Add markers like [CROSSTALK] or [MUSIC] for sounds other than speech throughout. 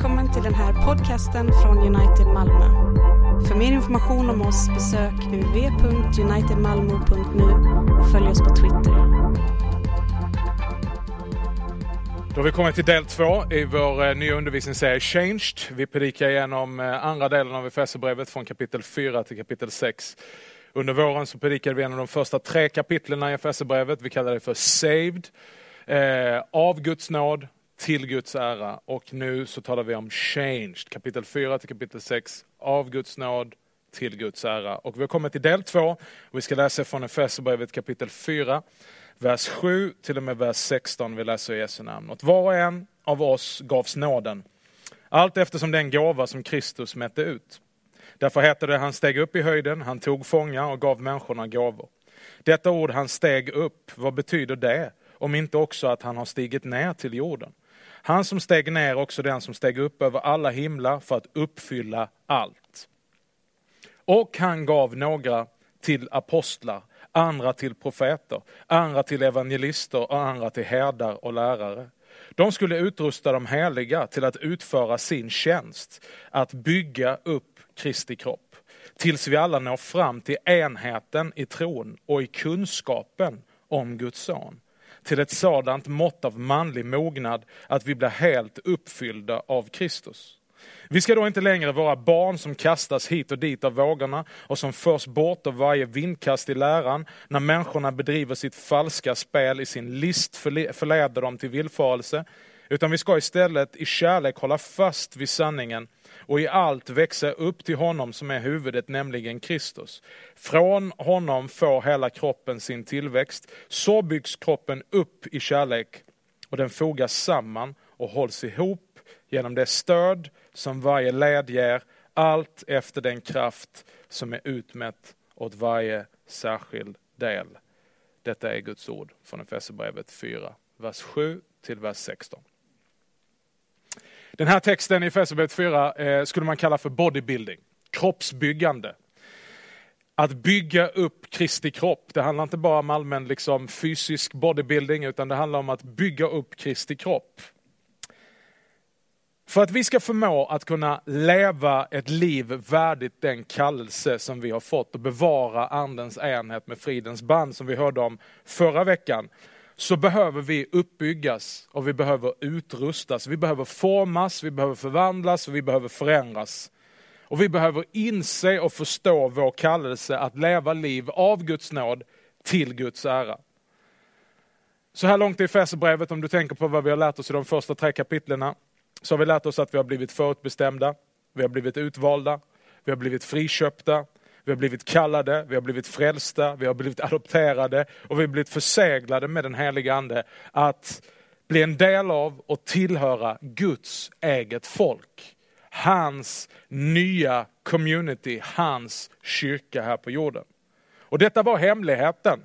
Välkommen till den här podcasten från United Malmö. För mer information om oss besök www.unitedmalmo.nu och följ oss på Twitter. Då har vi kommit till del två i vår eh, nya undervisningsserie Changed. Vi predikar igenom eh, andra delen av Efesierbrevet från kapitel 4 till kapitel 6. Under våren så predikade vi igenom de första tre kapitlen i Efesierbrevet. Vi kallar det för Saved. Eh, av Guds nåd till Guds ära. Och nu så talar vi om Changed, kapitel 4 till kapitel 6. Av Guds nåd till Guds ära. Och vi har kommit till del 2, Och vi ska läsa från Efesierbrevet kapitel 4, vers 7 till och med vers 16. Vi läser i Jesu namn. Åt var och en av oss gavs nåden, allt eftersom den gåva som Kristus mätte ut. Därför heter det, han steg upp i höjden, han tog fångar och gav människorna gåvor. Detta ord, han steg upp, vad betyder det? Om inte också att han har stigit ner till jorden. Han som steg ner också den som steg upp över alla himlar för att uppfylla allt. Och han gav några till apostlar, andra till profeter, andra till evangelister och andra till herdar och lärare. De skulle utrusta de heliga till att utföra sin tjänst, att bygga upp Kristi kropp, tills vi alla når fram till enheten i tron och i kunskapen om Guds son till ett sådant mått av manlig mognad att vi blir helt uppfyllda av Kristus. Vi ska då inte längre vara barn som kastas hit och dit av vågorna och som förs bort av varje vindkast i läran när människorna bedriver sitt falska spel i sin list förleder dem till villfarelse. Utan vi ska istället i kärlek hålla fast vid sanningen och i allt växa upp till honom som är huvudet, nämligen Kristus. Från honom får hela kroppen sin tillväxt. Så byggs kroppen upp i kärlek och den fogas samman och hålls ihop genom det stöd som varje led ger, allt efter den kraft som är utmätt åt varje särskild del. Detta är Guds ord från Efesierbrevet 4, vers 7 till vers 16. Den här texten i Efesierbrevet 4 eh, skulle man kalla för bodybuilding, kroppsbyggande. Att bygga upp Kristi kropp, det handlar inte bara om allmän liksom, fysisk bodybuilding, utan det handlar om att bygga upp Kristi kropp. För att vi ska förmå att kunna leva ett liv värdigt den kallelse som vi har fått och bevara andens enhet med fridens band som vi hörde om förra veckan, så behöver vi uppbyggas och vi behöver utrustas. Vi behöver formas, vi behöver förvandlas och vi behöver förändras. Och vi behöver inse och förstå vår kallelse att leva liv av Guds nåd till Guds ära. Så här långt i Efesierbrevet, om du tänker på vad vi har lärt oss i de första tre kapitlerna, så har vi lärt oss att vi har blivit förutbestämda, vi har blivit utvalda, vi har blivit friköpta, vi har blivit kallade, vi har blivit frälsta, vi har blivit adopterade och vi har blivit förseglade med den heliga Ande att bli en del av och tillhöra Guds eget folk. Hans nya community, hans kyrka här på jorden. Och detta var hemligheten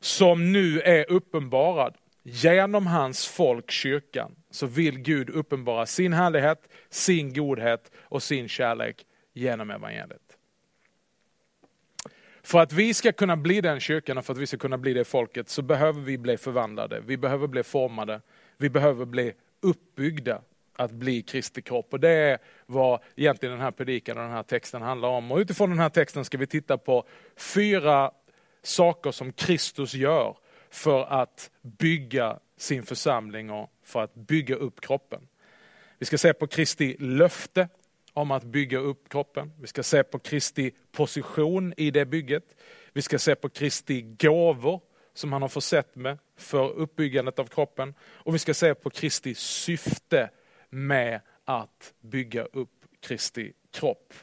som nu är uppenbarad. Genom hans folk, kyrkan, så vill Gud uppenbara sin härlighet, sin godhet och sin kärlek genom evangeliet. För att vi ska kunna bli den kyrkan och för att vi ska kunna bli det folket så behöver vi bli förvandlade, vi behöver bli formade, vi behöver bli uppbyggda att bli Kristi kropp. Och det är vad egentligen den här predikan och den här texten handlar om. Och utifrån den här texten ska vi titta på fyra saker som Kristus gör för att bygga sin församling och för att bygga upp kroppen. Vi ska se på Kristi löfte om att bygga upp kroppen. Vi ska se på Kristi position i det bygget. Vi ska se på Kristi gåvor som han har försett med för uppbyggandet av kroppen. Och vi ska se på Kristi syfte med att bygga upp Kristi kropp.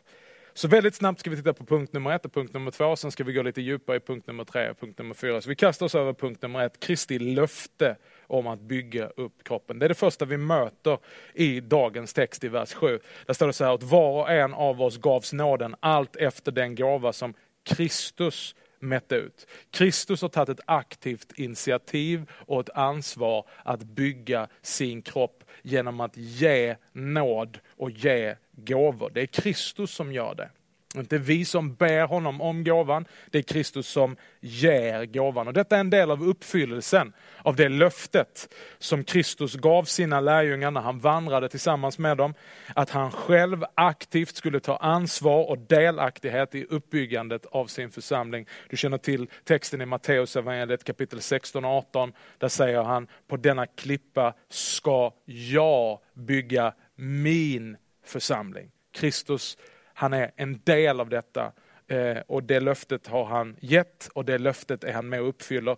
Så väldigt snabbt ska vi titta på punkt nummer ett och punkt nummer två, sen ska vi gå lite djupare i punkt nummer tre och punkt nummer fyra. Så vi kastar oss över punkt nummer ett, Kristi löfte om att bygga upp kroppen. Det är det första vi möter i dagens text i vers 7. Där står det så här, att var och en av oss gavs nåden allt efter den gåva som Kristus mätte ut. Kristus har tagit ett aktivt initiativ och ett ansvar att bygga sin kropp genom att ge nåd och ge gåvor. Det är Kristus som gör det. Det är inte vi som ber honom om gåvan, det är Kristus som ger gåvan. Och detta är en del av uppfyllelsen av det löftet som Kristus gav sina lärjungar när han vandrade tillsammans med dem. Att han själv aktivt skulle ta ansvar och delaktighet i uppbyggandet av sin församling. Du känner till texten i Matteus evangeliet kapitel 16 och 18. Där säger han, på denna klippa ska jag bygga min församling. Kristus han är en del av detta eh, och det löftet har han gett och det löftet är han med och uppfyller.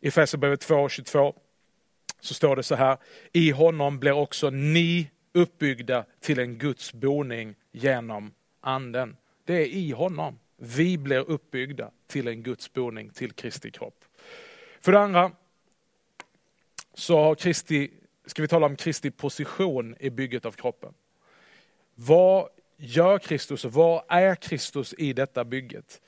I Efesierbrevet 2.22 så står det så här, i honom blir också ni uppbyggda till en Guds boning genom anden. Det är i honom. Vi blir uppbyggda till en Guds boning, till Kristi kropp. För det andra så har Kristi, ska vi tala om Kristi position i bygget av kroppen. Vad gör Kristus och vad är Kristus i detta bygget?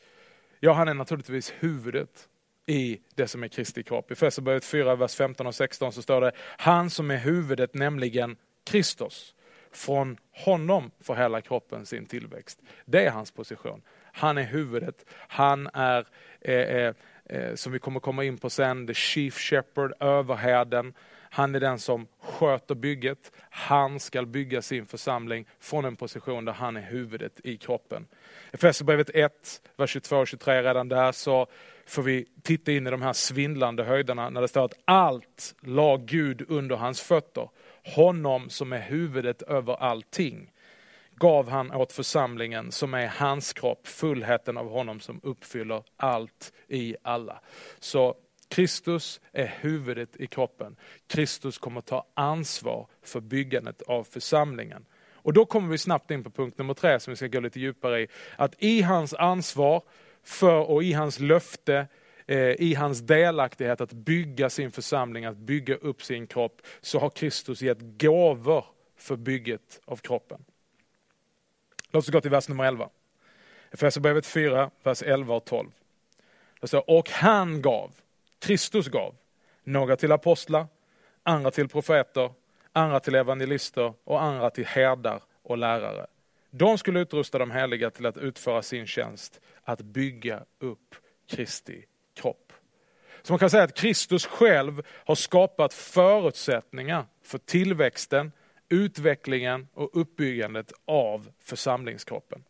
Ja, han är naturligtvis huvudet i det som är Kristi kropp. I Efesierbrevet 4, vers 15 och 16 så står det, han som är huvudet, nämligen Kristus. Från honom får hela kroppen sin tillväxt. Det är hans position. Han är huvudet, han är, eh, eh, eh som vi kommer komma in på sen, the chief shepherd, överherden. Han är den som sköter bygget. Han ska bygga sin församling från en position där han är huvudet i kroppen. Efesierbrevet 1, vers 22 och 23, redan där så får vi titta in i de här svindlande höjderna när det står att allt la Gud under hans fötter. Honom som är huvudet över allting gav han åt församlingen som är hans kropp, fullheten av honom som uppfyller allt i alla. Så Kristus är huvudet i kroppen. Kristus kommer ta ansvar för byggandet av församlingen. Och då kommer vi snabbt in på punkt nummer tre som vi ska gå lite djupare i. Att i hans ansvar för och i hans löfte, eh, i hans delaktighet att bygga sin församling, att bygga upp sin kropp, så har Kristus gett gåvor för bygget av kroppen. Låt oss gå till vers nummer 11. Efesierbrevet 4, vers 11 och 12. Det står, och han gav Kristus gav. Några till apostlar, andra till profeter, andra till evangelister och andra till herdar och lärare. De skulle utrusta de heliga till att utföra sin tjänst, att bygga upp Kristi kropp. Så man kan säga att Kristus själv har skapat förutsättningar för tillväxten, utvecklingen och uppbyggandet av församlingskroppen.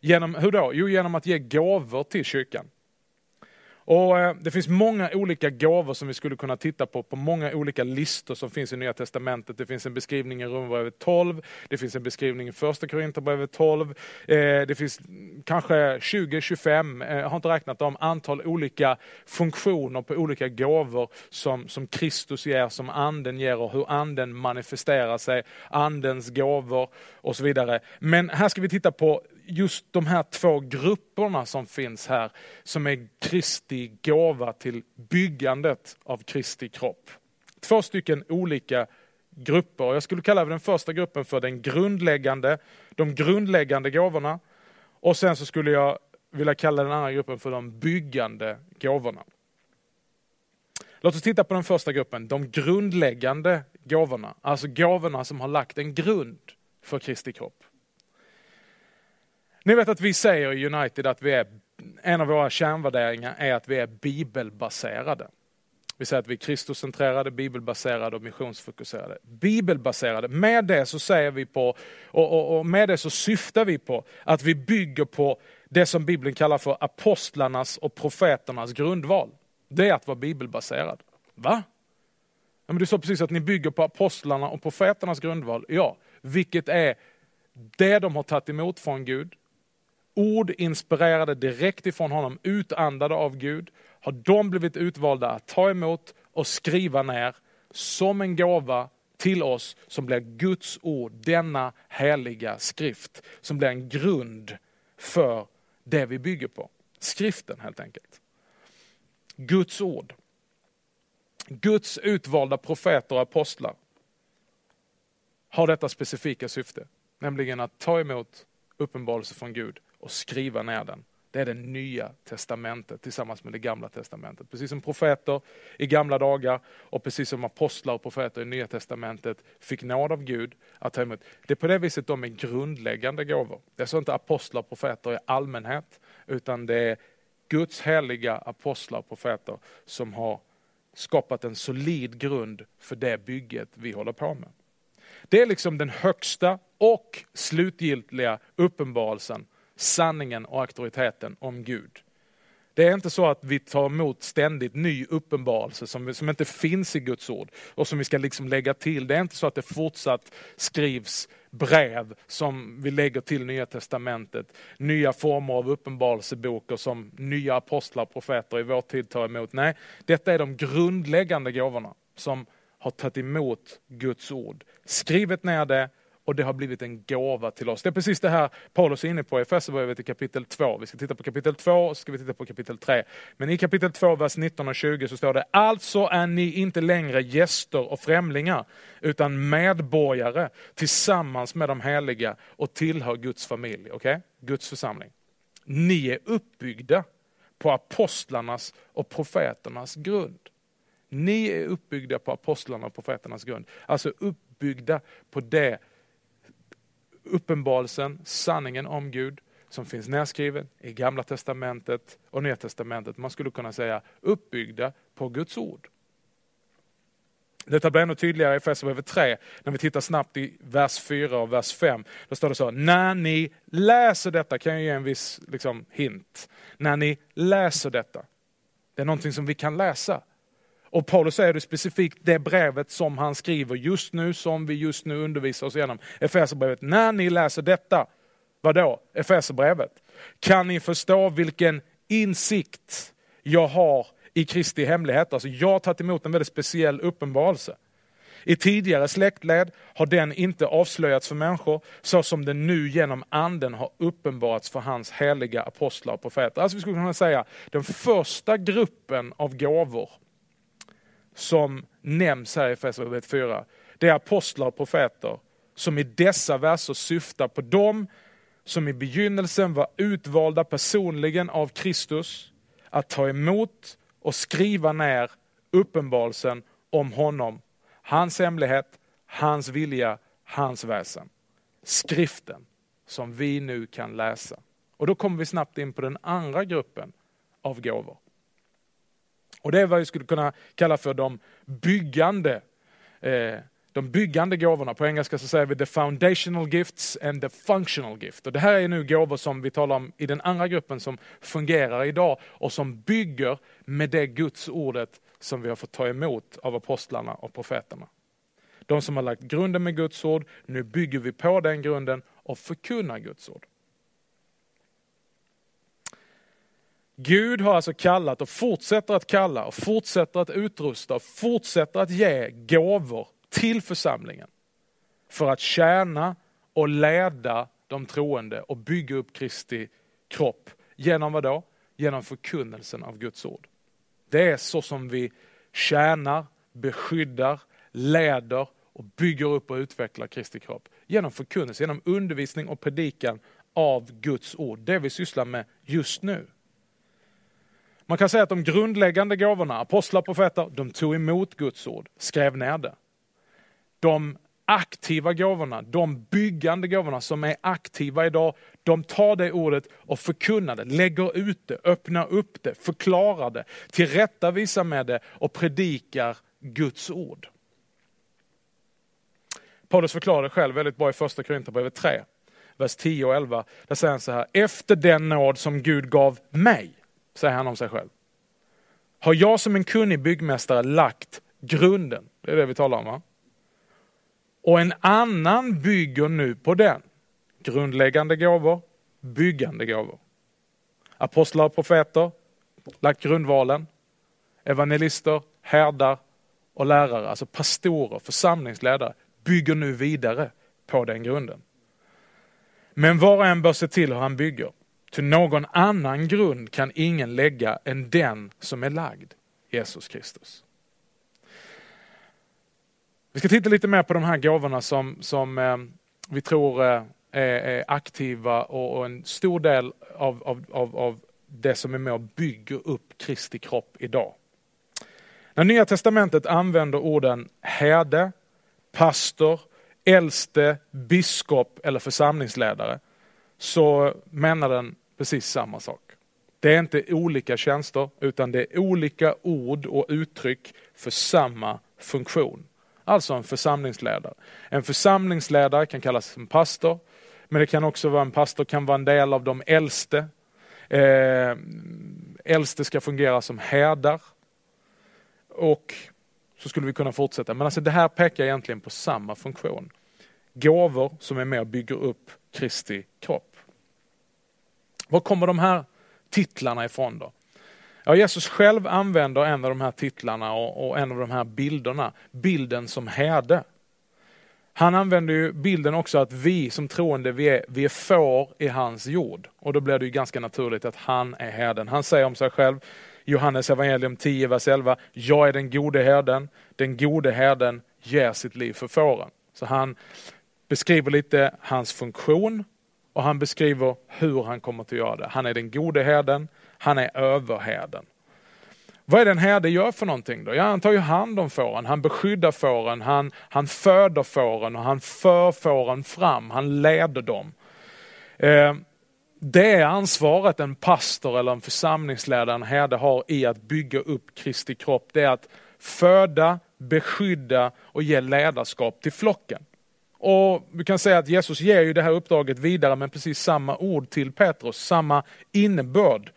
Genom, hur då? Jo, genom att ge gåvor till kyrkan. Och eh, Det finns många olika gåvor som vi skulle kunna titta på, på många olika listor som finns i Nya Testamentet. Det finns en beskrivning i Romarbrevet 12, det finns en beskrivning i Första Korinthierbrevet 12, eh, det finns kanske 20-25, eh, jag har inte räknat dem, antal olika funktioner på olika gåvor som, som Kristus ger, som anden ger och hur anden manifesterar sig, andens gåvor och så vidare. Men här ska vi titta på just de här två grupperna som finns här, som är Kristi gåva till byggandet av Kristi kropp. Två stycken olika grupper. Jag skulle kalla den första gruppen för den grundläggande, de grundläggande gåvorna. Och sen så skulle jag vilja kalla den andra gruppen för de byggande gåvorna. Låt oss titta på den första gruppen, de grundläggande gåvorna. Alltså gåvorna som har lagt en grund för Kristi kropp. Ni vet att vi säger i United att vi är, en av våra kärnvärderingar är att vi är bibelbaserade. Vi säger att vi är Kristuscentrerade, bibelbaserade och missionsfokuserade. Bibelbaserade, med det så säger vi på, och, och, och, med det så syftar vi på att vi bygger på det som Bibeln kallar för apostlarnas och profeternas grundval. Det är att vara bibelbaserad. Va? Ja, men du sa precis att ni bygger på apostlarna och profeternas grundval. Ja, vilket är det de har tagit emot från Gud, ord inspirerade direkt ifrån honom, utandade av Gud, har de blivit utvalda att ta emot och skriva ner som en gåva till oss som blir Guds ord, denna heliga skrift, som blir en grund för det vi bygger på. Skriften helt enkelt. Guds ord. Guds utvalda profeter och apostlar har detta specifika syfte, nämligen att ta emot uppenbarelse från Gud och skriva ner den det är det nya testamentet tillsammans med det gamla testamentet. Precis som profeter i gamla dagar och precis som apostlar och profeter i nya testamentet fick nåd av Gud att ta emot. Det är på det viset de är grundläggande gåvor. Det är så inte apostlar och profeter i allmänhet, utan det är Guds heliga apostlar och profeter som har skapat en solid grund för det bygget vi håller på med. Det är liksom den högsta och slutgiltiga uppenbarelsen sanningen och auktoriteten om Gud. Det är inte så att vi tar emot ständigt ny uppenbarelse som, som inte finns i Guds ord och som vi ska liksom lägga till. Det är inte så att det fortsatt skrivs brev som vi lägger till Nya Testamentet. Nya former av uppenbarelseböcker som nya apostlar och profeter i vår tid tar emot. Nej, detta är de grundläggande gåvorna som har tagit emot Guds ord. Skrivit ner det, och det har blivit en gåva till oss. Det är precis det här Paulus är inne på i Efesierbrevet i kapitel 2. Vi ska titta på kapitel 2 och så ska vi titta på kapitel 3. Men i kapitel 2, vers 19 och 20 så står det, alltså är ni inte längre gäster och främlingar, utan medborgare tillsammans med de heliga och tillhör Guds familj, okay? Guds församling. Ni är uppbyggda på apostlarnas och profeternas grund. Ni är uppbyggda på apostlarnas och profeternas grund. Alltså uppbyggda på det uppenbarelsen, sanningen om Gud som finns nedskriven i gamla testamentet och nya testamentet. Man skulle kunna säga uppbyggda på Guds ord. Detta blir ännu tydligare i Efesierbrevet 3, när vi tittar snabbt i vers 4 och vers 5. Då står det så, när ni läser detta, kan jag ge en viss liksom, hint. När ni läser detta, det är någonting som vi kan läsa. Och Paulus säger det specifikt det brevet som han skriver just nu, som vi just nu undervisar oss igenom. Efesierbrevet. När ni läser detta, vadå? Efesierbrevet. Kan ni förstå vilken insikt jag har i Kristi hemlighet. Alltså jag har tagit emot en väldigt speciell uppenbarelse. I tidigare släktled har den inte avslöjats för människor, så som den nu genom anden har uppenbarats för hans heliga apostlar och profeter. Alltså vi skulle kunna säga, den första gruppen av gåvor som nämns här i Efesierbrevet 4. Det är apostlar och profeter som i dessa verser syftar på dem som i begynnelsen var utvalda personligen av Kristus att ta emot och skriva ner uppenbarelsen om honom, hans hemlighet, hans vilja, hans väsen. Skriften som vi nu kan läsa. Och då kommer vi snabbt in på den andra gruppen av gåvor. Och det är vad vi skulle kunna kalla för de byggande, eh, de byggande gåvorna. På engelska så säger vi the foundational gifts and the functional gift. Och det här är nu gåvor som vi talar om i den andra gruppen som fungerar idag och som bygger med det Guds ordet som vi har fått ta emot av apostlarna och profeterna. De som har lagt grunden med Guds ord, nu bygger vi på den grunden och förkunnar Guds ord. Gud har alltså kallat och fortsätter att kalla och fortsätter att utrusta och fortsätter att ge gåvor till församlingen. För att tjäna och leda de troende och bygga upp Kristi kropp. Genom vad då? Genom förkunnelsen av Guds ord. Det är så som vi tjänar, beskyddar, leder och bygger upp och utvecklar Kristi kropp. Genom förkunnelse, genom undervisning och predikan av Guds ord. Det vi sysslar med just nu. Man kan säga att de grundläggande gåvorna, apostlar och profeter, de tog emot Guds ord, skrev ner det. De aktiva gåvorna, de byggande gåvorna som är aktiva idag, de tar det ordet och förkunnar det, lägger ut det, öppnar upp det, förklarar det, tillrättavisar med det och predikar Guds ord. Paulus förklarar det själv väldigt bra i första Korinthierbrevet 3, vers 10 och 11. Där säger han så här, efter den nåd som Gud gav mig, säger han om sig själv. Har jag som en kunnig byggmästare lagt grunden, det är det vi talar om va? Och en annan bygger nu på den. Grundläggande gåvor, byggande gåvor. Apostlar och profeter, lagt grundvalen. Evangelister, härdar och lärare, alltså pastorer, församlingsledare, bygger nu vidare på den grunden. Men var och en bör se till hur han bygger. Till någon annan grund kan ingen lägga än den som är lagd, Jesus Kristus. Vi ska titta lite mer på de här gåvorna som, som eh, vi tror eh, är, aktiva och, och, en stor del av, av, av, av det som är med och bygger upp Kristi kropp idag. När Nya Testamentet använder orden herde, pastor, äldste, biskop eller församlingsledare så menar den precis samma sak. Det är inte olika tjänster utan det är olika ord och uttryck för samma funktion. Alltså en församlingsledare. En församlingsledare kan kallas en pastor, men det kan också vara en pastor kan vara en del av de äldste. Eh, äldste ska fungera som herdar. Och så skulle vi kunna fortsätta. Men alltså det här pekar egentligen på samma funktion. Gåvor som är med och bygger upp Kristi kropp. Var kommer de här titlarna ifrån då? Ja, Jesus själv använder en av de här titlarna och, och en av de här bilderna, bilden som herde. Han använder ju bilden också att vi som troende, vi är, vi är får i hans jord. Och då blir det ju ganska naturligt att han är herden. Han säger om sig själv, Johannes evangelium 10, vers 11, jag är den gode herden, den gode herden ger sitt liv för fåren. Så han beskriver lite hans funktion och han beskriver hur han kommer att göra det. Han är den gode herden, han är överherden. Vad är det en herde gör för någonting då? Ja, han tar ju hand om fåren, han beskyddar fåren, han, han föder fåren och han för fåren fram, han leder dem. Eh, det är ansvaret en pastor eller en församlingsledare, en herde har i att bygga upp Kristi kropp. Det är att föda, beskydda och ge ledarskap till flocken. Och Vi kan säga att Jesus ger ju det här uppdraget vidare med precis samma ord till Petrus, samma innebörd.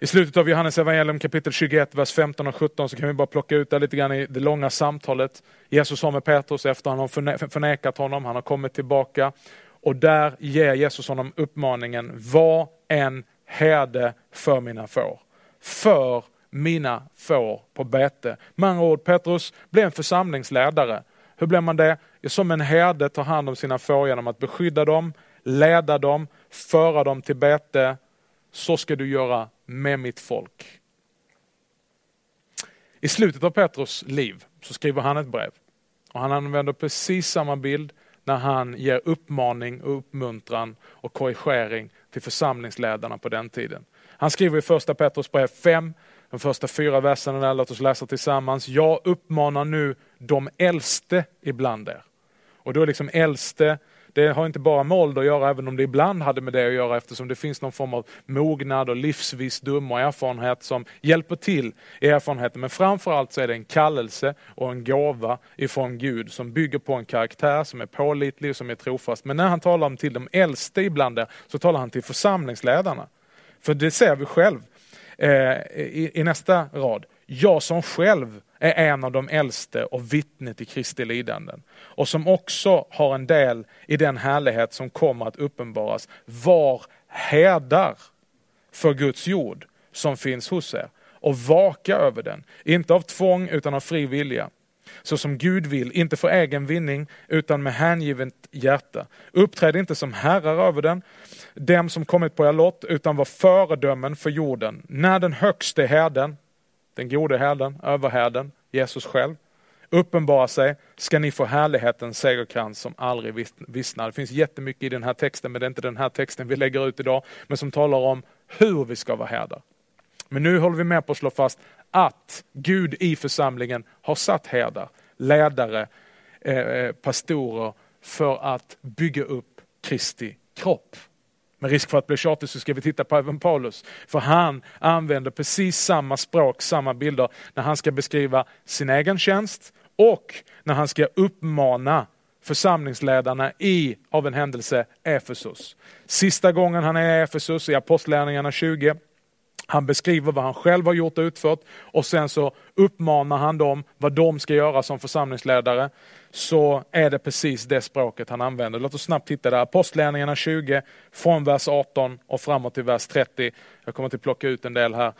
I slutet av Johannes evangelium kapitel 21, vers 15 och 17 så kan vi bara plocka ut det lite grann i det långa samtalet. Jesus har med Petrus efter att han har förnekat honom, han har kommit tillbaka. Och där ger Jesus honom uppmaningen, var en herde för mina får. För mina får på bete. Med andra ord, Petrus blev en församlingsledare. Hur blir man det? Som en herde tar hand om sina får genom att beskydda dem, leda dem, föra dem till bete. Så ska du göra med mitt folk. I slutet av Petrus liv så skriver han ett brev. Och han använder precis samma bild när han ger uppmaning och uppmuntran och korrigering till församlingsledarna på den tiden. Han skriver i första Petrus brev 5, de första fyra verserna där, låt oss läsa tillsammans. Jag uppmanar nu de äldste ibland er. Och då är liksom äldste det har inte bara med ålder att göra, även om det ibland hade med det att göra eftersom det finns någon form av mognad och livsvisdom och erfarenhet som hjälper till i erfarenheten. Men framförallt så är det en kallelse och en gåva ifrån Gud som bygger på en karaktär som är pålitlig och som är trofast. Men när han talar om till de äldste ibland där, så talar han till församlingsledarna. För det ser vi själv eh, i, i nästa rad. Jag som själv är en av de äldste och vittne till Kristi lidanden. Och som också har en del i den härlighet som kommer att uppenbaras. Var härdar för Guds jord som finns hos er och vaka över den. Inte av tvång utan av fri vilja. Så som Gud vill, inte för egen vinning utan med hängivet hjärta. Uppträd inte som herrar över den, dem som kommit på er lott, utan var föredömen för jorden. När den högste herden, den gode herden, överherden, Jesus själv, uppenbarar sig ska ni få härlighetens segerkrans som aldrig vissnar. Det finns jättemycket i den här texten, men det är inte den här texten vi lägger ut idag, men som talar om hur vi ska vara herdar. Men nu håller vi med på att slå fast att Gud i församlingen har satt herdar, ledare, eh, eh pastorer för att bygga upp Kristi kropp. Med risk för att bli tjatig så ska vi titta på även Paulus. För han använder precis samma språk, samma bilder när han ska beskriva sin egen tjänst och när han ska uppmana församlingsledarna i, av en händelse, Efesus. Sista gången han är i Efesus i Apostlagärningarna 20 han beskriver vad han själv har gjort och utfört och sen så uppmanar han dem vad de ska göra som församlingsledare. Så är det precis det språket han använder. Låt oss snabbt titta där. Apostlagärningarna 20 från vers 18 och framåt till vers 30. Jag kommer att plocka ut en del här.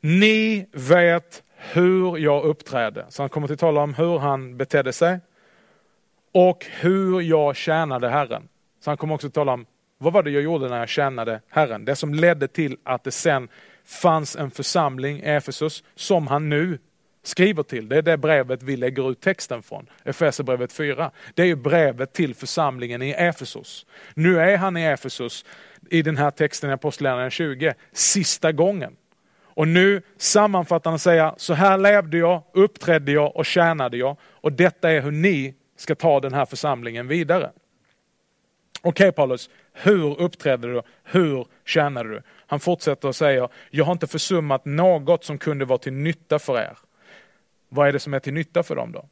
Ni vet hur jag uppträdde. Så han kommer att tala om hur han betedde sig och hur jag tjänade Herren. Så han kommer också att tala om vad var det jag gjorde när jag tjänade Herren? Det som ledde till att det sen fanns en församling i Efesus som han nu skriver till. Det är det brevet vi lägger ut texten från, Efesierbrevet 4. Det är ju brevet till församlingen i Efesos. Nu är han i Efesos i den här texten i Apostlagärningarna 20, sista gången. Och nu sammanfattar han och säger, så här levde jag, uppträdde jag och tjänade jag. Och detta är hur ni ska ta den här församlingen vidare. Okej okay, Paulus, hur uppträdde du? Hur tjänade du? Han fortsätter och säger, jag har inte försummat något som kunde vara till nytta för er. Vad är det som är till nytta för dem då?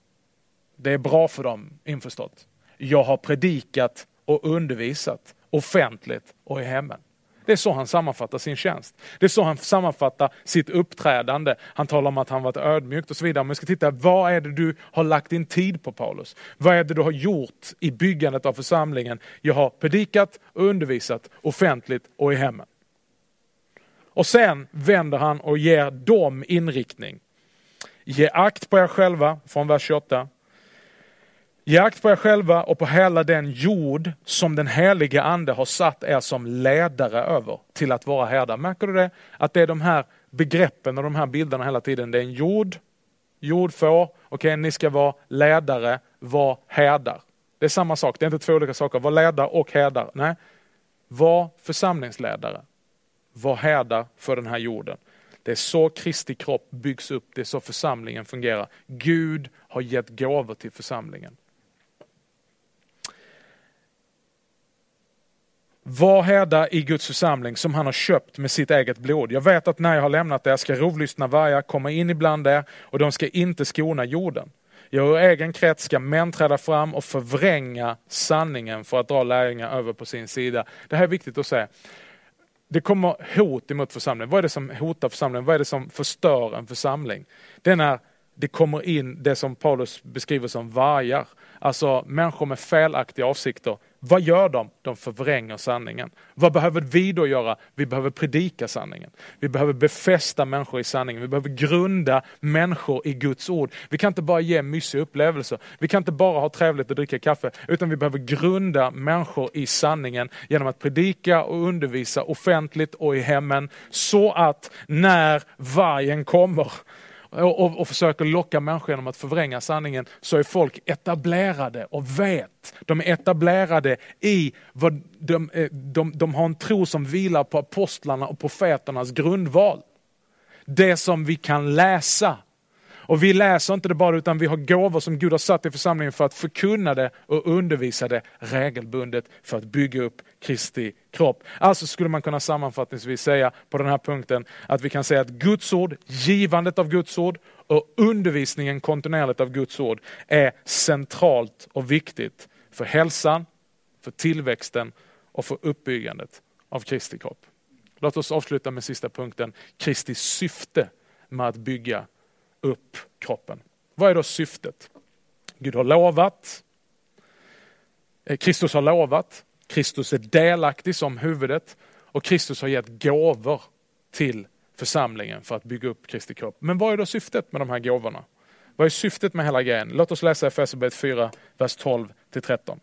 Det är bra för dem, införstått. Jag har predikat och undervisat offentligt och i hemmen. Det är så han sammanfattar sin tjänst. Det är så han sammanfattar sitt uppträdande. Han talar om att han varit ödmjukt och så vidare. Men vi ska titta, vad är det du har lagt din tid på Paulus? Vad är det du har gjort i byggandet av församlingen? Jag har predikat och undervisat offentligt och i hemmen. Och sen vänder han och ger dem inriktning. Ge akt på er själva, från vers 28. Ge akt på er själva och på hela den jord som den helige ande har satt er som ledare över till att vara herdar. Märker du det? Att det är de här begreppen och de här bilderna hela tiden. Det är en jord, jordfår, okej okay, ni ska vara ledare, var herdar. Det är samma sak, det är inte två olika saker. Var ledare och herdar. Nej, var församlingsledare. Var herdar för den här jorden. Det är så Kristi kropp byggs upp, det är så församlingen fungerar. Gud har gett gåvor till församlingen. Var härda i Guds församling som han har köpt med sitt eget blod. Jag vet att när jag har lämnat er ska rovlystna vargar komma in ibland er och de ska inte skona jorden. Jag ur egen krets ska män träda fram och förvränga sanningen för att dra lärjungar över på sin sida. Det här är viktigt att säga. Det kommer hot emot församlingen. Vad är det som hotar församlingen? Vad är det som förstör en församling? Det är när det kommer in det som Paulus beskriver som vargar. Alltså människor med felaktiga avsikter. Vad gör de? De förvränger sanningen. Vad behöver vi då göra? Vi behöver predika sanningen. Vi behöver befästa människor i sanningen. Vi behöver grunda människor i Guds ord. Vi kan inte bara ge mysiga upplevelser. Vi kan inte bara ha trevligt och dricka kaffe. Utan vi behöver grunda människor i sanningen genom att predika och undervisa offentligt och i hemmen. Så att när vargen kommer och, och, och, försöker locka människor genom att förvränga sanningen, så är folk etablerade och vet. De är etablerade i vad de, eh, de, de har en tro som vilar på apostlarna och profeternas grundval. Det som vi kan läsa och vi läser inte det bara utan vi har gåvor som Gud har satt i församlingen för att förkunna det och undervisa det regelbundet för att bygga upp Kristi kropp. Alltså skulle man kunna sammanfattningsvis säga på den här punkten att vi kan säga att Guds ord, givandet av Guds ord och undervisningen kontinuerligt av Guds ord är centralt och viktigt för hälsan, för tillväxten och för uppbyggandet av Kristi kropp. Låt oss avsluta med sista punkten, Kristi syfte med att bygga upp kroppen. Vad är då syftet? Gud har lovat, eh, Kristus har lovat, Kristus är delaktig som huvudet och Kristus har gett gåvor till församlingen för att bygga upp Kristi kropp. Men vad är då syftet med de här gåvorna? Vad är syftet med hela grejen? Låt oss läsa Efesierbrevet 4, vers 12 13.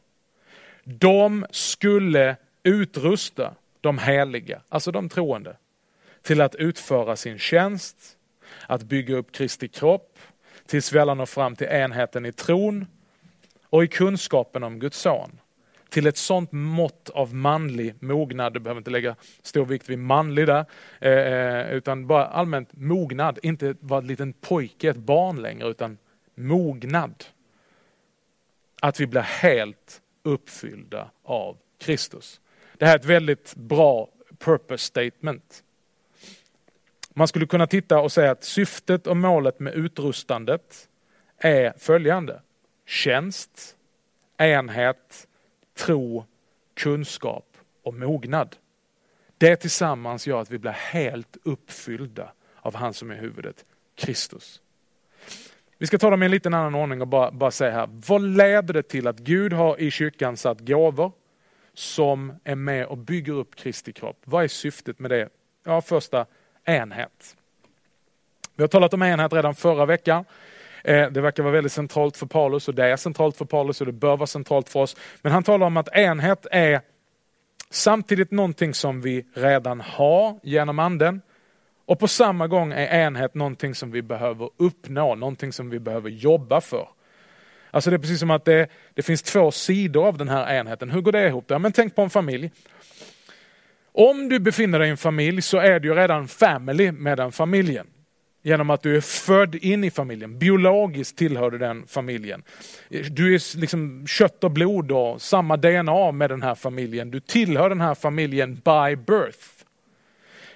De skulle utrusta de heliga, alltså de troende, till att utföra sin tjänst att bygga upp Kristi kropp tills vi alla når fram till enheten i tron och i kunskapen om Guds son. Till ett sånt mått av manlig mognad, du behöver inte lägga stor vikt vid manlig där, eh, eh utan bara allmänt mognad, inte vara en liten pojke, ett barn längre, utan mognad. Att vi blir helt uppfyllda av Kristus. Det här är ett väldigt bra purpose statement. Man skulle kunna titta och säga att syftet och målet med utrustandet är följande. Tjänst, enhet, tro, kunskap och mognad. Det tillsammans gör att vi blir helt uppfyllda av han som är huvudet, Kristus. Vi ska ta dem i en liten annan ordning och bara, bara säga här, vad leder det till att Gud har i kyrkan satt gåvor som är med och bygger upp Kristi kropp? Vad är syftet med det? Ja, första, enhet. Vi har talat om enhet redan förra veckan. Eh, det verkar vara väldigt centralt för Paulus och det är centralt för Paulus och det bör vara centralt för oss. Men han talar om att enhet är samtidigt någonting som vi redan har genom anden Och på samma gång är enhet någonting som vi behöver uppnå, någonting som vi behöver jobba för. Alltså det är precis som att det, det finns två sidor av den här enheten. Hur går det ihop? Ja, men tänk på en familj. Om du befinner dig i en familj så är du ju redan family med den familjen. Genom att du är född in i familjen, biologiskt tillhör du den familjen. Du är liksom kött och blod och samma DNA med den här familjen. Du tillhör den här familjen by birth.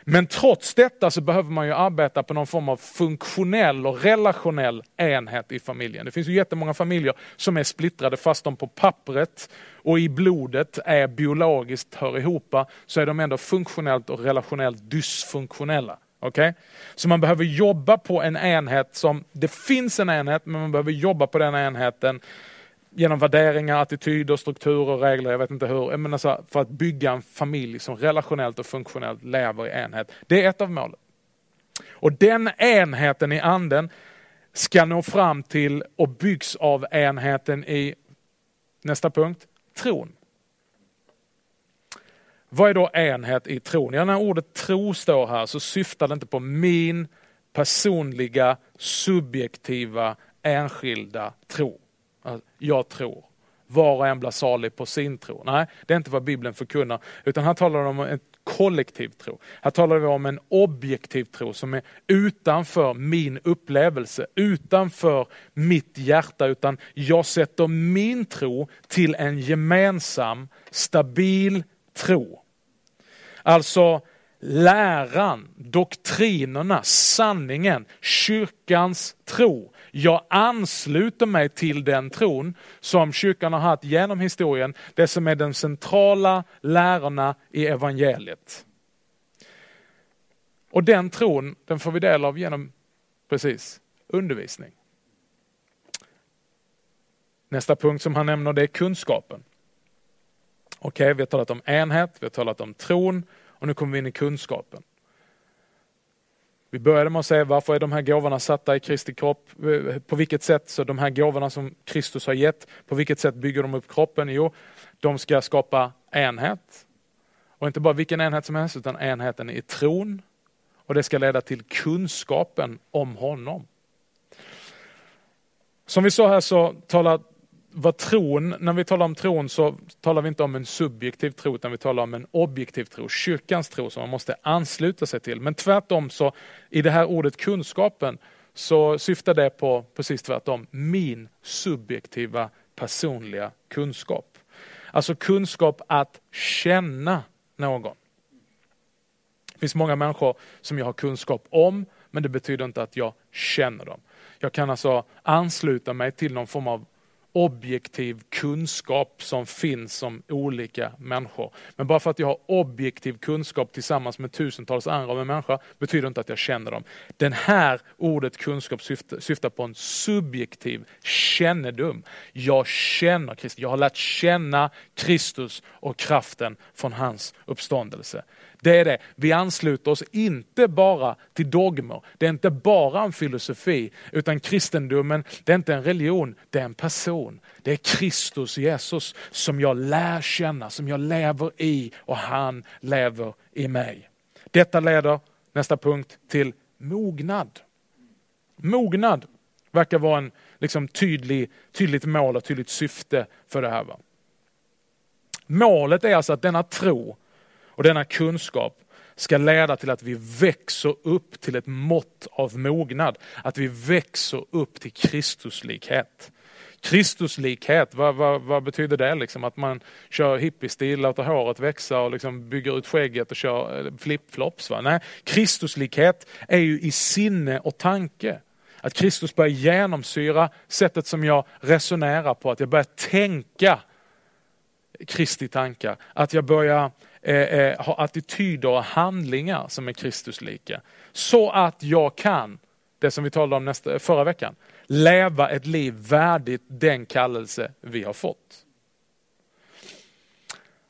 Men trots detta så behöver man ju arbeta på någon form av funktionell och relationell enhet i familjen. Det finns ju jättemånga familjer som är splittrade fast de på pappret och i blodet är biologiskt hör ihop, så är de ändå funktionellt och relationellt dysfunktionella. Okay? Så man behöver jobba på en enhet som, det finns en enhet, men man behöver jobba på den enheten genom värderingar, attityder, strukturer, regler, jag vet inte hur. Men alltså för att bygga en familj som relationellt och funktionellt lever i enhet. Det är ett av målen. Och den enheten i anden ska nå fram till och byggs av enheten i, nästa punkt, tron. Vad är då enhet i tron? Ja, när ordet tro står här så syftar det inte på min personliga, subjektiva, enskilda tro. Jag tror. Var och en blir salig på sin tro. Nej, det är inte vad Bibeln förkunnar. Utan här talar de om en kollektiv tro. Här talar vi om en objektiv tro som är utanför min upplevelse, utanför mitt hjärta. Utan jag sätter min tro till en gemensam, stabil tro. Alltså läran, doktrinerna, sanningen, kyrkans tro. Jag ansluter mig till den tron som kyrkan har haft genom historien, det som är de centrala lärorna i evangeliet. Och den tron, den får vi del av genom, precis, undervisning. Nästa punkt som han nämner det är kunskapen. Okej, okay, vi har talat om enhet, vi har talat om tron och nu kommer vi in i kunskapen. Vi började med att säga varför är de här gåvorna satta i Kristi kropp? På vilket sätt, så de här gåvorna som Kristus har gett, på vilket sätt bygger de upp kroppen? Jo, de ska skapa enhet. Och inte bara vilken enhet som helst, utan enheten i tron. Och det ska leda till kunskapen om honom. Som vi sa här så talar vad tron, när vi talar om tron så talar vi inte om en subjektiv tro utan vi talar om en objektiv tro, kyrkans tro som man måste ansluta sig till. Men tvärtom så i det här ordet kunskapen så syftar det på precis tvärtom, min subjektiva personliga kunskap. Alltså kunskap att känna någon. Det finns många människor som jag har kunskap om men det betyder inte att jag känner dem. Jag kan alltså ansluta mig till någon form av objektiv kunskap som finns om olika människor. Men bara för att jag har objektiv kunskap tillsammans med tusentals andra om en människa betyder inte att jag känner dem. Den här ordet kunskap syftar, syftar på en subjektiv kännedom. Jag känner Kristus, jag har lärt känna Kristus och kraften från hans uppståndelse. Det är det. Vi ansluter oss inte bara till dogmer. Det är inte bara en filosofi, utan kristendomen, det är inte en religion, det är en person. Det är Kristus Jesus som jag lär känna, som jag lever i och han lever i mig. Detta leder, nästa punkt, till mognad. Mognad verkar vara en liksom, tydlig, tydligt mål och tydligt syfte för det här. Va? Målet är alltså att denna tro och denna kunskap ska leda till att vi växer upp till ett mått av mognad. Att vi växer upp till Kristuslikhet. Kristuslikhet, vad, vad, vad betyder det? Liksom att man kör hippiestil, låter håret växa och liksom bygger ut skägget och kör eh, flipflops. Va? Nej, Kristuslikhet är ju i sinne och tanke. Att Kristus börjar genomsyra sättet som jag resonerar på, att jag börjar tänka Kristi tankar. Att jag börjar Eh, eh, ha attityder och handlingar som är Kristuslika. Så att jag kan, det som vi talade om nästa, förra veckan, leva ett liv värdigt den kallelse vi har fått.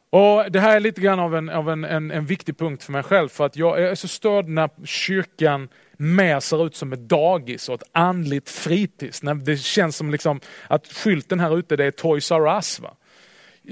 Och Det här är lite grann av, en, av en, en, en viktig punkt för mig själv, för att jag är så störd när kyrkan mer ser ut som ett dagis och ett andligt fritids. När det känns som liksom att skylten här ute det är Toys R Us. Va?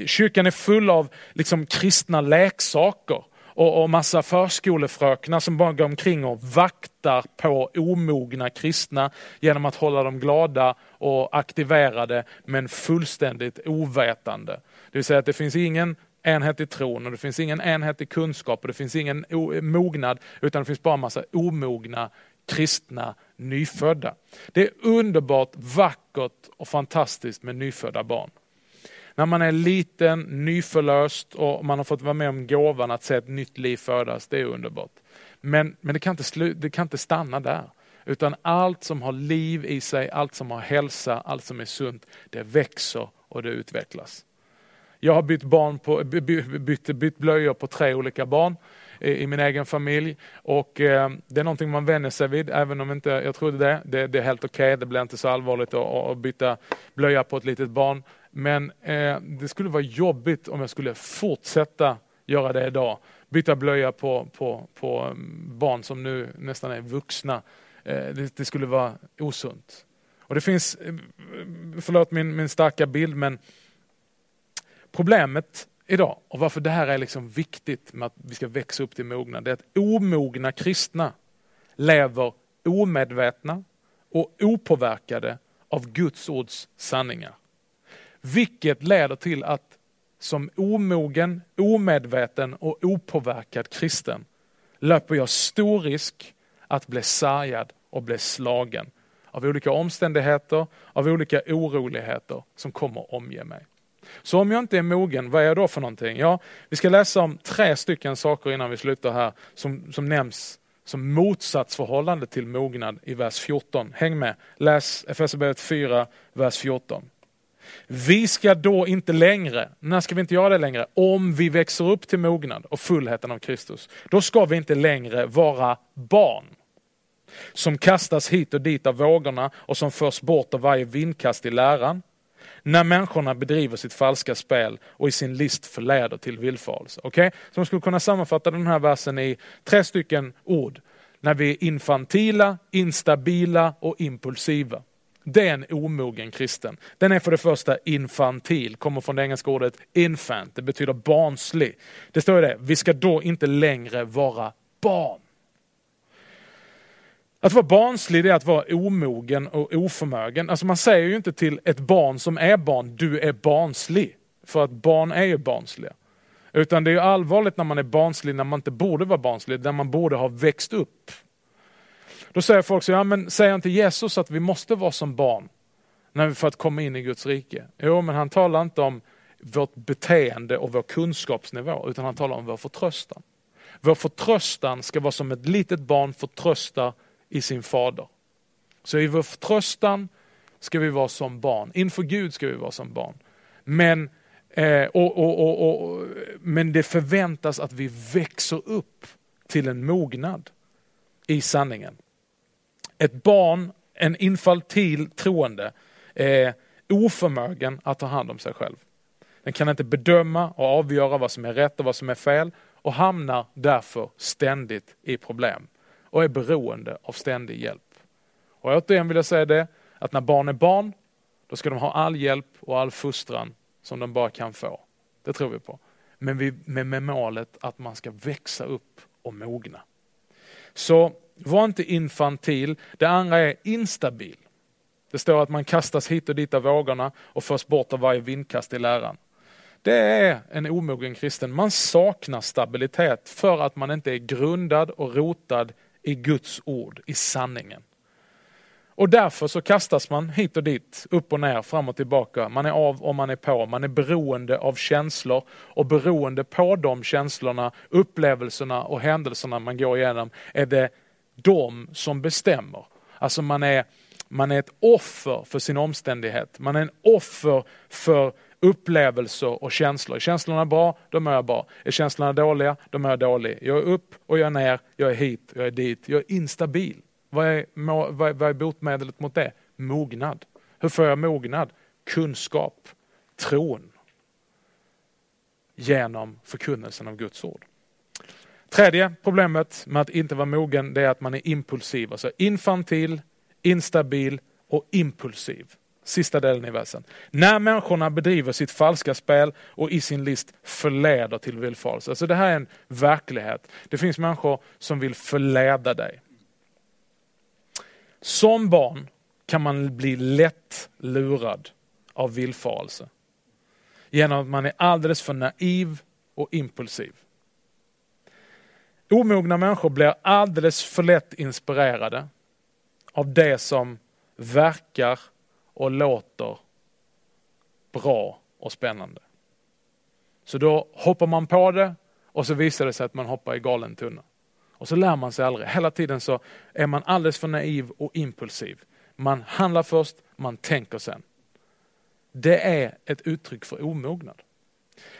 Kyrkan är full av liksom kristna leksaker och, och massa förskolefröknar som bara går omkring och vaktar på omogna kristna genom att hålla dem glada och aktiverade men fullständigt ovetande. Det vill säga att det finns ingen enhet i tron och det finns ingen enhet i kunskap och det finns ingen mognad utan det finns bara massa omogna kristna nyfödda. Det är underbart, vackert och fantastiskt med nyfödda barn. När man är liten, nyförlöst och man har fått vara med om gåvan att se ett nytt liv födas, det är underbart. Men, men det, kan inte slu, det kan inte stanna där. Utan allt som har liv i sig, allt som har hälsa, allt som är sunt, det växer och det utvecklas. Jag har bytt, barn på, bytt, bytt blöjor på tre olika barn i min egen familj. Och eh, det är någonting man vänjer sig vid, även om inte jag trodde det. Det, det är helt okej, okay. det blir inte så allvarligt att, att byta blöja på ett litet barn. Men eh, det skulle vara jobbigt om jag skulle fortsätta göra det idag. Byta blöja på, på, på mm, barn som nu nästan är vuxna. Eh, det, det, skulle vara osunt. Och det finns, eh, mm, förlåt min, min starka bild, men problemet idag och varför det här är liksom viktigt med att vi ska växa upp till mogna, det är att omogna kristna lever omedvetna och opåverkade av Guds ords sanningar. Vilket leder till att som omogen, omedveten och opåverkad kristen löper jag stor risk att bli sargad och bli slagen av olika omständigheter, av olika oroligheter som kommer omge mig. Så om jag inte är mogen, vad är jag då för någonting? Ja, vi ska läsa om tre stycken saker innan vi slutar här som, som nämns som motsatsförhållande till mognad i vers 14. Häng med, läs Efesierbrevet 4, vers 14. Vi ska då inte längre, när ska vi inte göra det längre? Om vi växer upp till mognad och fullheten av Kristus. Då ska vi inte längre vara barn som kastas hit och dit av vågorna och som förs bort av varje vindkast i läran när människorna bedriver sitt falska spel och i sin list förleder till villfarelse. Okay? Så man skulle kunna sammanfatta den här versen i tre stycken ord. När vi är infantila, instabila och impulsiva. Det är en omogen kristen. Den är för det första infantil, kommer från det engelska ordet infant, det betyder barnslig. Det står ju det, vi ska då inte längre vara barn. Att vara barnslig är att vara omogen och oförmögen. Alltså man säger ju inte till ett barn som är barn, du är barnslig. För att barn är ju barnsliga. Utan det är allvarligt när man är barnslig när man inte borde vara barnslig, när man borde ha växt upp. Då säger folk så, ja men säger inte Jesus att vi måste vara som barn för att komma in i Guds rike? Jo, men han talar inte om vårt beteende och vår kunskapsnivå, utan han talar om vår förtröstan. Vår förtröstan ska vara som ett litet barn förtröstar i sin fader. Så i vår förtröstan ska vi vara som barn. Inför Gud ska vi vara som barn. Men, eh, och, och, och, men det förväntas att vi växer upp till en mognad i sanningen. Ett barn, en infantil troende, är oförmögen att ta hand om sig själv. Den kan inte bedöma och avgöra vad som är rätt och vad som är fel och hamnar därför ständigt i problem och är beroende av ständig hjälp. Och återigen vill jag säga det, att när barn är barn, då ska de ha all hjälp och all fostran som de bara kan få. Det tror vi på. Men vi, med, med målet att man ska växa upp och mogna. Så var inte infantil. Det andra är instabil. Det står att man kastas hit och dit av vågorna och förs bort av varje vindkast i läran. Det är en omogen kristen. Man saknar stabilitet för att man inte är grundad och rotad i Guds ord, i sanningen. Och därför så kastas man hit och dit, upp och ner, fram och tillbaka. Man är av och man är på. Man är beroende av känslor och beroende på de känslorna, upplevelserna och händelserna man går igenom är det de som bestämmer. Alltså man är, man är ett offer för sin omständighet. Man är en offer för upplevelser och känslor. Är känslorna bra, då mår jag bra. Är känslorna dåliga, då mår jag dålig. Jag är upp och jag är ner, jag är hit, jag är dit. Jag är instabil. Vad är, vad är, vad är botemedlet mot det? Mognad. Hur får jag mognad? Kunskap, tron. Genom förkunnelsen av Guds ord. Tredje problemet med att inte vara mogen det är att man är impulsiv. Alltså infantil, instabil och impulsiv. Sista delen i versen. När människorna bedriver sitt falska spel och i sin list förleder till villfarelse. Alltså det här är en verklighet. Det finns människor som vill förleda dig. Som barn kan man bli lätt lurad av villfarelse. Genom att man är alldeles för naiv och impulsiv. Omogna människor blir alldeles för lätt inspirerade av det som verkar och låter bra och spännande. Så då hoppar man på det och så visar det sig att man hoppar i galen tunna. Och så lär man sig aldrig. Hela tiden så är man alldeles för naiv och impulsiv. Man handlar först, man tänker sen. Det är ett uttryck för omognad.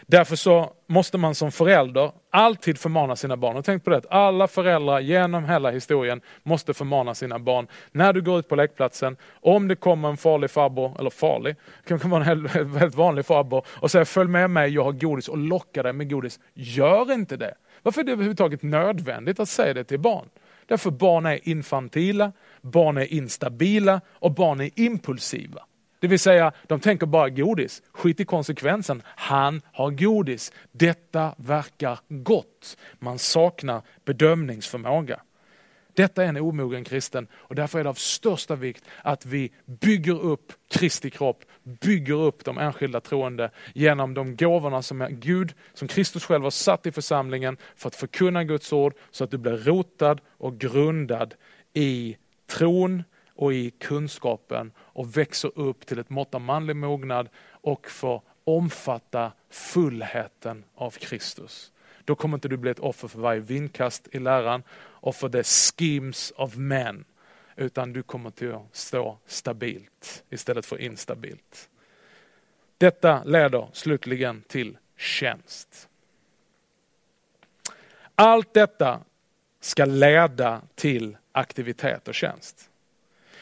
Därför så måste man som förälder alltid förmana sina barn. Och tänk på det, att alla föräldrar genom hela historien måste förmana sina barn. När du går ut på lekplatsen, om det kommer en farlig farbror, eller farlig, det kan vara en [LAUGHS] väldigt vanlig farbror och säger följ med mig, jag har godis och lockar dig med godis. Gör inte det. Varför är det överhuvudtaget nödvändigt att säga det till barn? Därför barn är infantila, barn är instabila och barn är impulsiva. Det vill säga, de tänker bara godis. Skit i konsekvensen. Han har godis. Detta verkar gott. Man saknar bedömningsförmåga. Detta är en omogen kristen och därför är det av största vikt att vi bygger upp Kristi kropp, bygger upp de enskilda troende genom de gåvorna som är Gud, som Kristus själv har satt i församlingen för att förkunna Guds ord så att du blir rotad och grundad i tron, och i kunskapen och växer upp till ett mått av manlig mognad och får omfatta fullheten av Kristus. Då kommer inte du bli ett offer för varje vindkast i läran och för the schemes of men. Utan du kommer till att stå stabilt istället för instabilt. Detta leder slutligen till tjänst. Allt detta ska leda till aktivitet och tjänst.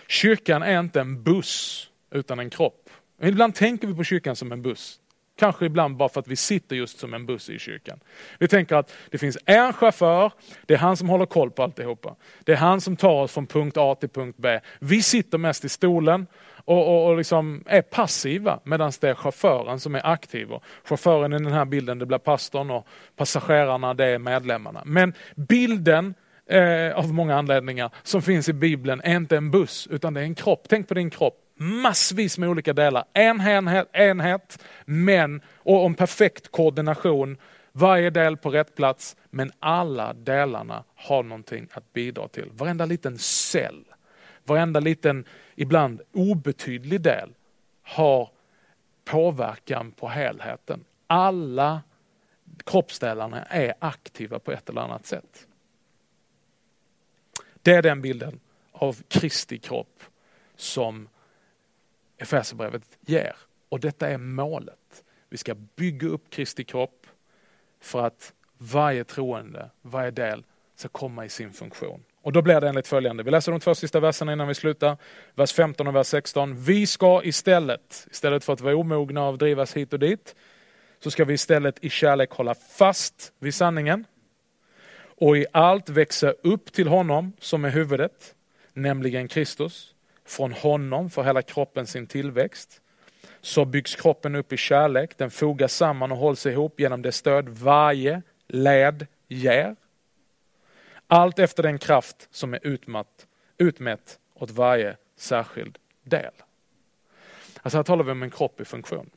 Kyrkan är inte en buss utan en kropp. Ibland tänker vi på kyrkan som en buss. Kanske ibland bara för att vi sitter just som en buss i kyrkan. Vi tänker att det finns en chaufför, det är han som håller koll på alltihopa. Det är han som tar oss från punkt A till punkt B. Vi sitter mest i stolen och, och, och liksom är passiva medan det är chauffören som är aktiv. Och chauffören i den här bilden det blir pastorn och passagerarna det är medlemmarna. Men bilden eh, av många anledningar som finns i Bibeln är inte en buss utan det är en kropp. Tänk på din kropp. Massvis med olika delar. En enhet, enhet men, och en perfekt koordination. Varje del på rätt plats men alla delarna har någonting att bidra till. Varenda liten cell, varenda liten ibland obetydlig del har påverkan på helheten. Alla kroppsdelarna är aktiva på ett eller annat sätt. Det är den bilden av Kristi kropp som Efesierbrevet ger. Och detta är målet. Vi ska bygga upp Kristi kropp för att varje troende, varje del ska komma i sin funktion. Och då blir det enligt följande. Vi läser de två sista verserna innan vi slutar. Vers 15 och vers 16. Vi ska istället, istället för att vara omogna och drivas hit och dit, så ska vi istället i kärlek hålla fast vid sanningen och i allt växa upp till honom som är huvudet, nämligen Kristus. Från honom får hela kroppen sin tillväxt. Så byggs kroppen upp i kärlek, den fogas samman och hålls ihop genom det stöd varje led ger. Allt efter den kraft som är utmatt, utmätt åt varje särskild del. Alltså här talar vi om en kropp i funktion.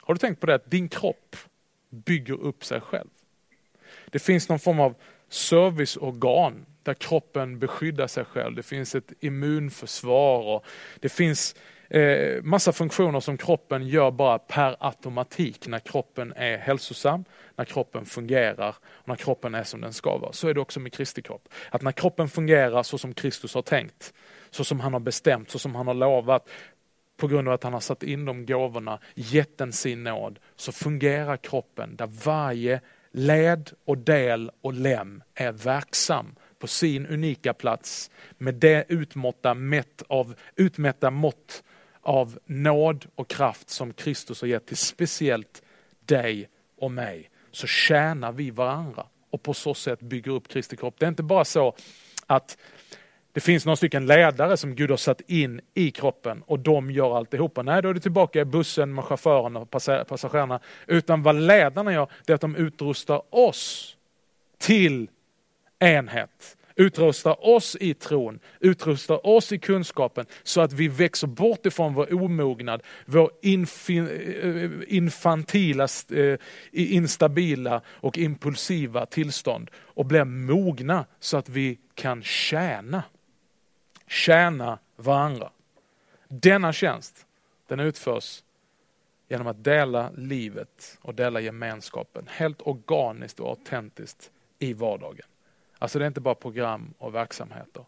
Har du tänkt på det att din kropp bygger upp sig själv? Det finns någon form av serviceorgan där kroppen beskyddar sig själv. Det finns ett immunförsvar och det finns eh, massa funktioner som kroppen gör bara per automatik när kroppen är hälsosam, när kroppen fungerar och när kroppen är som den ska vara. Så är det också med Kristi kropp. Att när kroppen fungerar så som Kristus har tänkt, så som han har bestämt, så som han har lovat, på grund av att han har satt in de gåvorna, gett den sin nåd, så fungerar kroppen där varje led och del och lem är verksam på sin unika plats med det utmåtta mätt av, utmätta mått av nåd och kraft som Kristus har gett till speciellt dig och mig. Så tjänar vi varandra och på så sätt bygger upp Kristi kropp. Det är inte bara så att det finns några stycken ledare som Gud har satt in i kroppen och de gör alltihopa. Nej, då är det tillbaka i bussen med chauffören och passagerarna. Utan vad ledarna gör, det är att de utrustar oss till enhet. Utrustar oss i tron, utrustar oss i kunskapen så att vi växer bort ifrån vår omognad, vår eh, infantila, eh, instabila och impulsiva tillstånd och blir mogna så att vi kan tjäna tjäna varandra. Denna tjänst, den utförs genom att dela livet och dela gemenskapen helt organiskt och autentiskt i vardagen. Alltså det är inte bara program och verksamheter,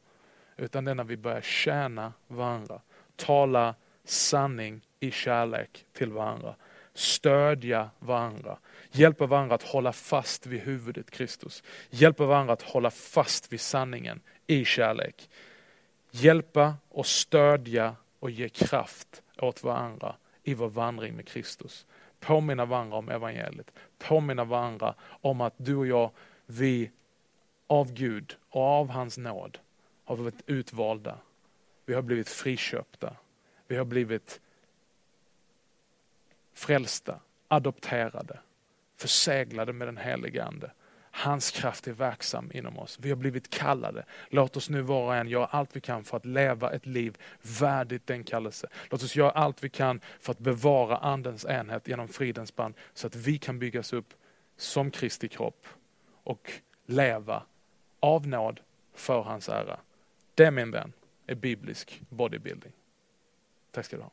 utan det är när vi börjar tjäna varandra, tala sanning i kärlek till varandra, stödja varandra, hjälpa varandra att hålla fast vid huvudet Kristus, hjälpa varandra att hålla fast vid sanningen i kärlek hjälpa och stödja och ge kraft åt varandra i vår vandring med Kristus. Påminna varandra om evangeliet. Påminna varandra om att du och jag, vi av Gud och av hans nåd har blivit utvalda. Vi har blivit friköpta. Vi har blivit frälsta, adopterade, förseglade med den helige Ande. Hans kraft är verksam inom oss. Vi har blivit kallade. Låt oss nu var och en göra allt vi kan för att leva ett liv värdigt den kallelse. Låt oss göra allt vi kan för att bevara andens enhet genom fridens band så att vi kan byggas upp som Kristi kropp och leva av nåd för hans ära. Det min vän är biblisk bodybuilding. Tack ska du ha.